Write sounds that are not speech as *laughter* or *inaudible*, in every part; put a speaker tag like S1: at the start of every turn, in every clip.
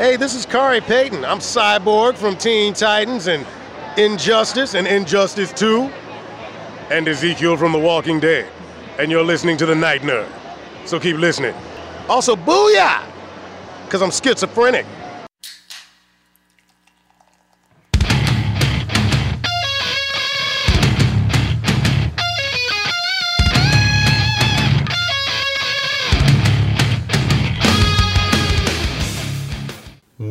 S1: Hey, this is Khary Payton. I'm Cyborg from Teen Titans and Injustice and Injustice 2 and Ezekiel from The Walking Dead. And you're listening to The Night Nerd. So keep listening. Also, booyah! Because I'm schizophrenic.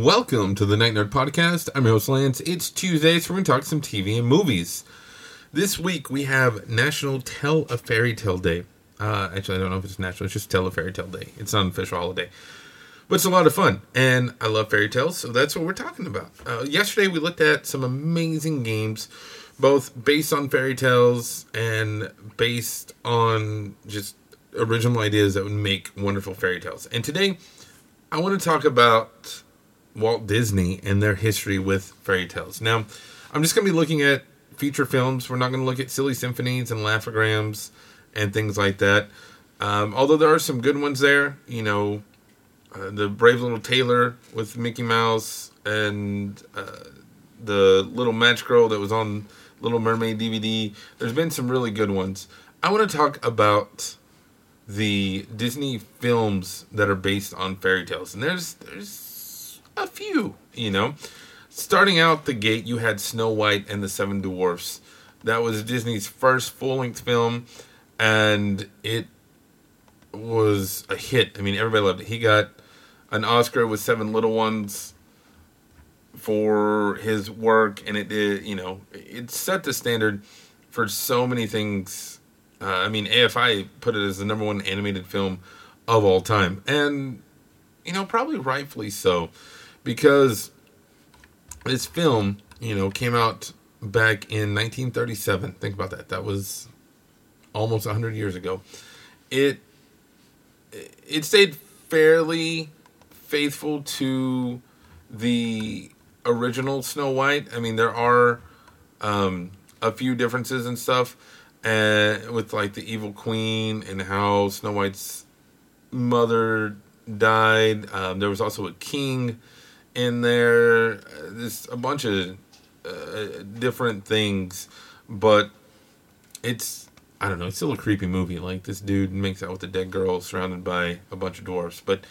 S2: Welcome to the Night Nerd Podcast. I'm your host Lance. It's Tuesday, so we're going to talk some TV and movies. This week we have National Tell a Fairy Tale Day. Uh, actually, I don't know if it's national. It's just Tell a Fairy Tale Day. It's not an official holiday, but it's a lot of fun, and I love fairy tales, so that's what we're talking about. Uh, yesterday we looked at some amazing games, both based on fairy tales and based on just original ideas that would make wonderful fairy tales. And today I want to talk about Walt Disney and their history with fairy tales. Now, I'm just going to be looking at feature films. We're not going to look at silly symphonies and laugh-o-grams and things like that. Um, although there are some good ones there, you know, uh, the Brave Little Tailor with Mickey Mouse and uh, the Little Match Girl that was on Little Mermaid DVD. There's been some really good ones. I want to talk about the Disney films that are based on fairy tales, and there's there's a few, you know. Starting out the gate, you had Snow White and the Seven Dwarfs. That was Disney's first full-length film, and it was a hit. I mean, everybody loved it. He got an Oscar with Seven Little Ones for his work, and it did. You know, it set the standard for so many things. Uh, I mean, AFI put it as the number one animated film of all time, and you know, probably rightfully so, because this film, you know, came out back in 1937. Think about that. That was almost 100 years ago. It it stayed fairly faithful to the original Snow White. I mean, there are um, a few differences and stuff, and with like the evil queen and how Snow White's mother died. Um, there was also a king in there. There's a bunch of uh, different things, but it's I don't know. It's still a creepy movie. Like this dude makes out with a dead girl surrounded by a bunch of dwarfs, but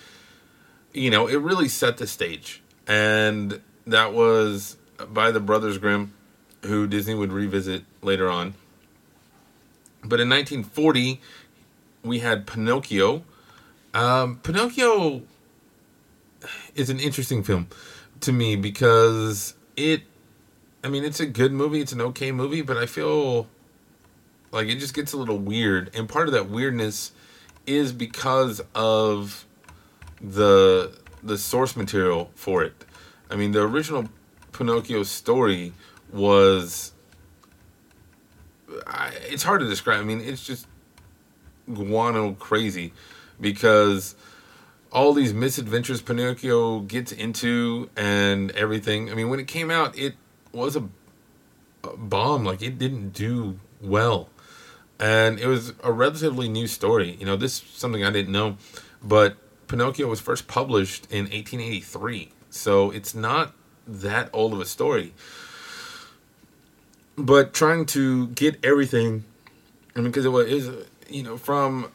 S2: you know, it really set the stage, and that was by the Brothers Grimm, who Disney would revisit later on. But in 1940, we had Pinocchio. Um, Pinocchio is an interesting film to me because it, I mean, it's a good movie. It's an okay movie, but I feel like it just gets a little weird. And part of that weirdness is because of the the source material for it. I mean, the original Pinocchio story was I, it's hard to describe. I mean, it's just guano crazy because all these misadventures Pinocchio gets into and everything. I mean, when it came out, it was a, a bomb. Like it didn't do well, and it was a relatively new story. You know, this is something I didn't know, but Pinocchio was first published in 1883, so it's not that old of a story. But trying to get everything, I mean, because it was, you know, from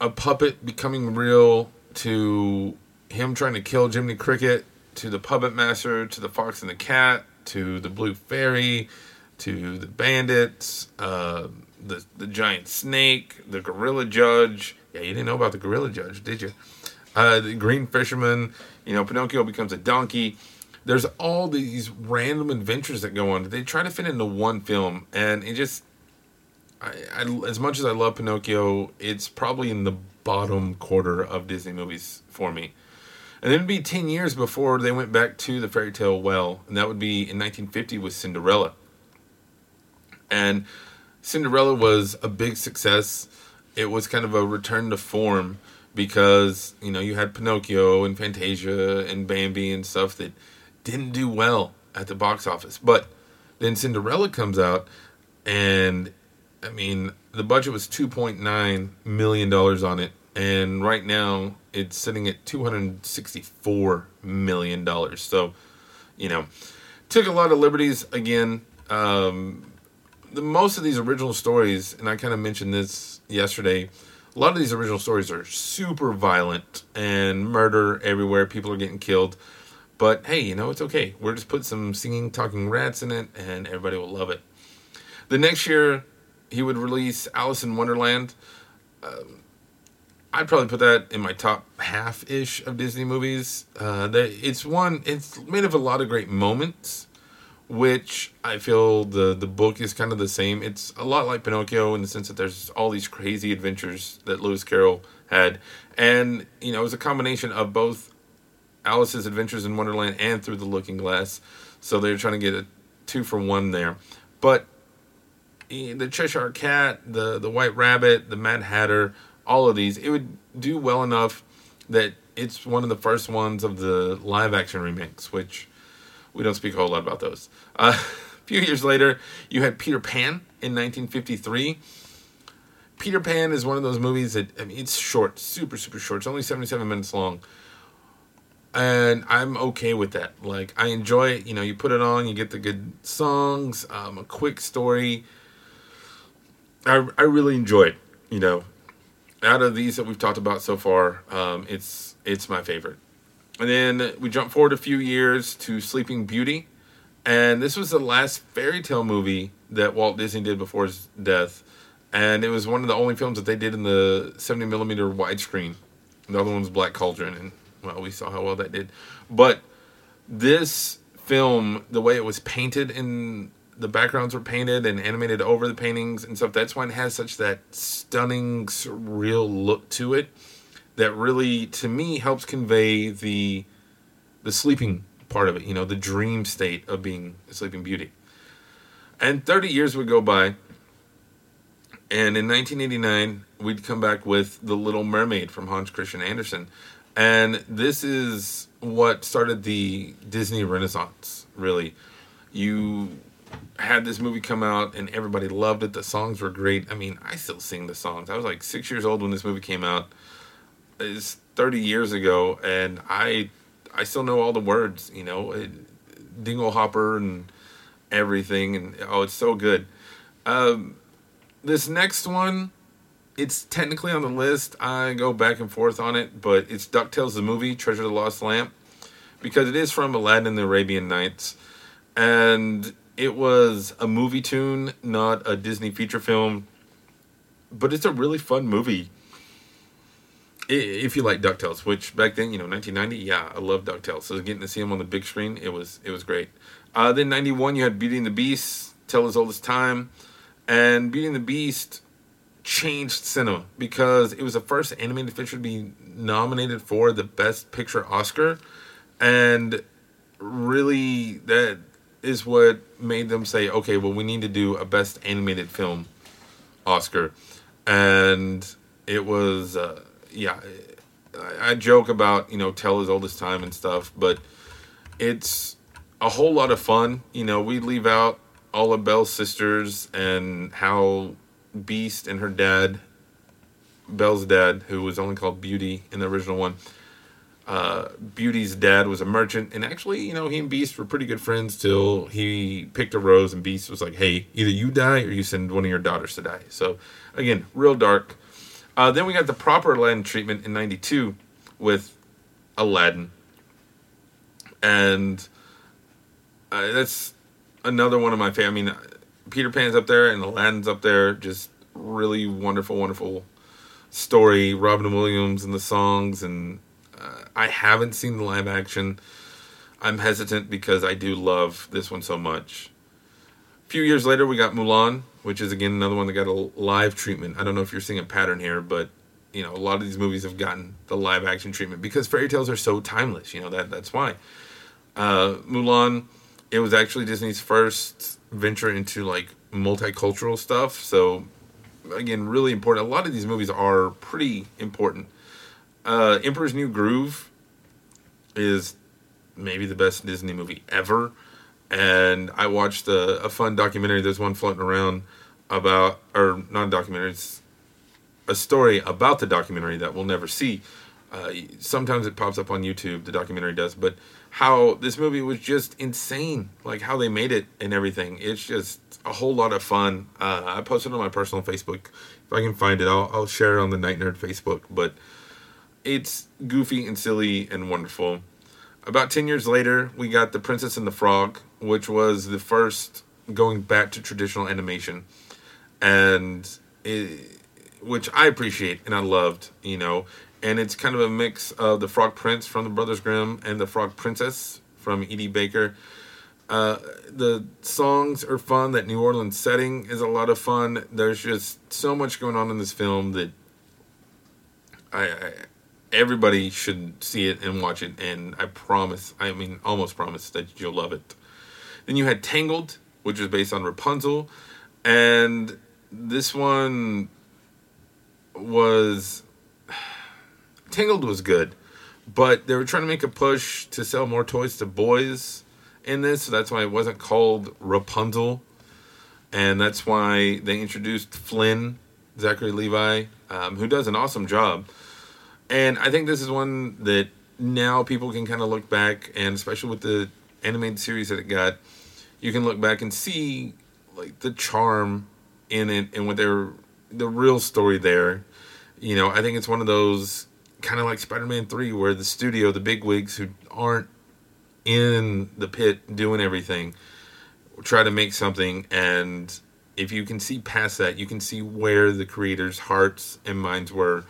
S2: a puppet becoming real to him trying to kill Jiminy Cricket to the puppet master to the fox and the cat to the blue fairy to the bandits, uh, the the giant snake, the gorilla judge. Yeah, you didn't know about the gorilla judge, did you? Uh, the green fisherman. You know, Pinocchio becomes a donkey. There's all these random adventures that go on. They try to fit into one film, and it just. I, I, as much as I love Pinocchio, it's probably in the bottom quarter of Disney movies for me. And then it'd be 10 years before they went back to the fairy tale well, and that would be in 1950 with Cinderella. And Cinderella was a big success. It was kind of a return to form because, you know, you had Pinocchio and Fantasia and Bambi and stuff that didn't do well at the box office. But then Cinderella comes out, and I mean, the budget was $2.9 million on it. And right now, it's sitting at two hundred sixty-four million dollars. So, you know, took a lot of liberties again. Um, the most of these original stories, and I kind of mentioned this yesterday. A lot of these original stories are super violent and murder everywhere. People are getting killed. But hey, you know, it's okay. We're just put some singing, talking rats in it, and everybody will love it. The next year, he would release Alice in Wonderland. Um, I'd probably put that in my top half ish of Disney movies. Uh, it's one. It's made of a lot of great moments, which I feel the the book is kind of the same. It's a lot like Pinocchio in the sense that there's all these crazy adventures that Lewis Carroll had, and you know, it was a combination of both Alice's Adventures in Wonderland and Through the Looking Glass. So they're trying to get a two for one there. But the Cheshire Cat, the the White Rabbit, the Mad Hatter, all of these, it would do well enough that it's one of the first ones of the live action remakes, which we don't speak a whole lot about those. Uh, *laughs* a few years later, you had Peter Pan in 1953. Peter Pan is one of those movies that I mean, it's short, super super short. It's only 77 minutes long and I'm okay with that. Like I enjoy it. You know, you put it on, you get the good songs, um, a quick story. I I really enjoy it. You know, out of these that we've talked about so far, um, it's it's my favorite. And then we jump forward a few years to Sleeping Beauty, and this was the last fairy tale movie that Walt Disney did before his death, and it was one of the only films that they did in the 70 millimeter widescreen. The other one's Black Cauldron, and well, we saw how well that did. But this film, the way it was painted and the backgrounds were painted and animated over the paintings and stuff, that's why it has such that stunning, surreal look to it that really, to me, helps convey the the sleeping part of it. You know, the dream state of being a Sleeping Beauty. And 30 years would go by, and in 1989, we'd come back with The Little Mermaid from Hans Christian Andersen. And this is what started the Disney Renaissance, really. You had this movie come out and everybody loved it. The songs were great. I mean, I still sing the songs. I was like six years old when this movie came out. It's 30 years ago, and I I still know all the words, you know, it, dinglehopper and everything. And oh, it's so good. Um, this next one it's technically on the list. I go back and forth on it, but it's DuckTales the movie, Treasure of the Lost Lamp, because it is from Aladdin and the Arabian Nights. And it was a MovieToon, not a Disney feature film. But it's a really fun movie. If you like DuckTales, which back then, you know, 1990, yeah, I love DuckTales. So getting to see him on the big screen, it was it was great. Uh, then 91, you had Beauty and the Beast, Tale as Old as Time. And Beauty and the Beast changed cinema because it was the first animated feature to be nominated for the Best Picture Oscar, and really that is what made them say, okay, well, we need to do a Best Animated Film Oscar, and it was, uh, yeah. I, I joke about you know Tale as Old as Time and stuff, but it's a whole lot of fun. You know, we leave out all of Belle's sisters and how Beast and her dad, Belle's dad, who was only called Beauty in the original one. Uh, Beauty's dad was a merchant, and actually, you know, he and Beast were pretty good friends till he picked a rose, and Beast was like, "Hey, either you die or you send one of your daughters to die." So, again, real dark. Uh, then we got the proper Aladdin treatment in '92 with Aladdin, and uh, that's another one of my favorite. I mean, Peter Pan's up there and Aladdin's up there. Just really wonderful, wonderful story. Robin Williams and the songs, and I haven't seen the live action. I'm hesitant because I do love this one so much. A few years later, we got Mulan, which is again another one that got a live treatment. I don't know if you're seeing a pattern here, but you know a lot of these movies have gotten the live action treatment because fairy tales are so timeless. You know that that's why. Uh, Mulan, it was actually Disney's first venture into like multicultural stuff. So again, really important. A lot of these movies are pretty important. Uh, Emperor's New Groove is maybe the best Disney movie ever. And I watched a, a fun documentary. There's one floating around about, or not a documentary, it's a story about the documentary that we'll never see. Uh, sometimes it pops up on YouTube, the documentary does, but how this movie was just insane, like how they made it and everything. It's just a whole lot of fun. Uh, I posted on my personal Facebook. If I can find it, I'll, I'll share it on the Night Nerd Facebook. But it's goofy and silly and wonderful. About 10 years later, we got The Princess and the Frog, which was the first going back to traditional animation. And it, which I appreciate and I loved, you know. And it's kind of a mix of the Frog Prince from the Brothers Grimm and the Frog Princess from E.D. Baker. Uh, the songs are fun. That New Orleans setting is a lot of fun. There's just so much going on in this film that I, I everybody should see it and watch it. And I promise, I mean, almost promise that you'll love it. Then you had Tangled, which was based on Rapunzel, and this one was *sighs* Tangled was good, but they were trying to make a push to sell more toys to boys in this, so that's why it wasn't called Rapunzel, and that's why they introduced Flynn, Zachary Levi, um, who does an awesome job. And I think this is one that now people can kind of look back, and especially with the animated series that it got, you can look back and see like the charm in it and what they're the real story there. You know, I think it's one of those kind of like Spider-Man 3 where the studio, the big wigs who aren't in the pit doing everything try to make something and if you can see past that, you can see where the creators' hearts and minds were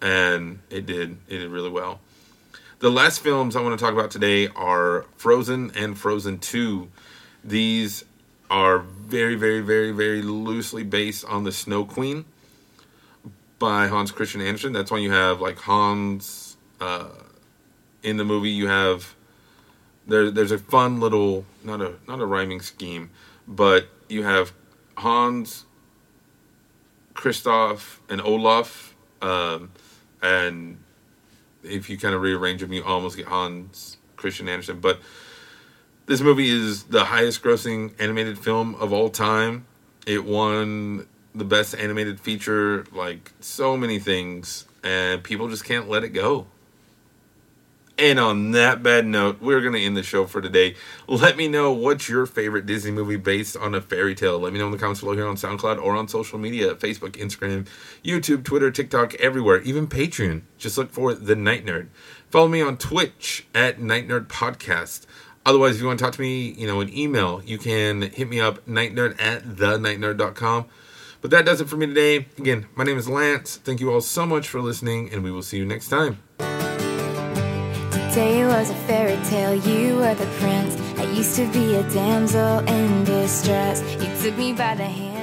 S2: and it did it did really well. The last films I want to talk about today are Frozen and Frozen 2. These are very, very, very, very loosely based on the Snow Queen by Hans Christian Andersen. That's why you have like Hans uh, in the movie. You have there. There's a fun little not a not a rhyming scheme, but you have Hans, Kristoff, and Olaf, um, and if you kind of rearrange them, you almost get Hans Christian Andersen. But this movie is the highest grossing animated film of all time. It won the best animated feature, like so many things, and people just can't let it go. And on that bad note, we're going to end the show for today. Let me know what's your favorite Disney movie based on a fairy tale. Let me know in the comments below here on SoundCloud or on social media Facebook, Instagram, YouTube, Twitter, TikTok, everywhere, even Patreon. Just look for The Night Nerd. Follow me on Twitch at Night Nerd Podcast. Otherwise, if you want to talk to me, you know, an email, you can hit me up, nightnerd at thenightnerd.com. But that does it for me today. Again, my name is Lance. Thank you all so much for listening, and we will see you next time.
S3: Today was a fairy tale, you were the prince. I used to be a damsel in distress. You took me by the hand.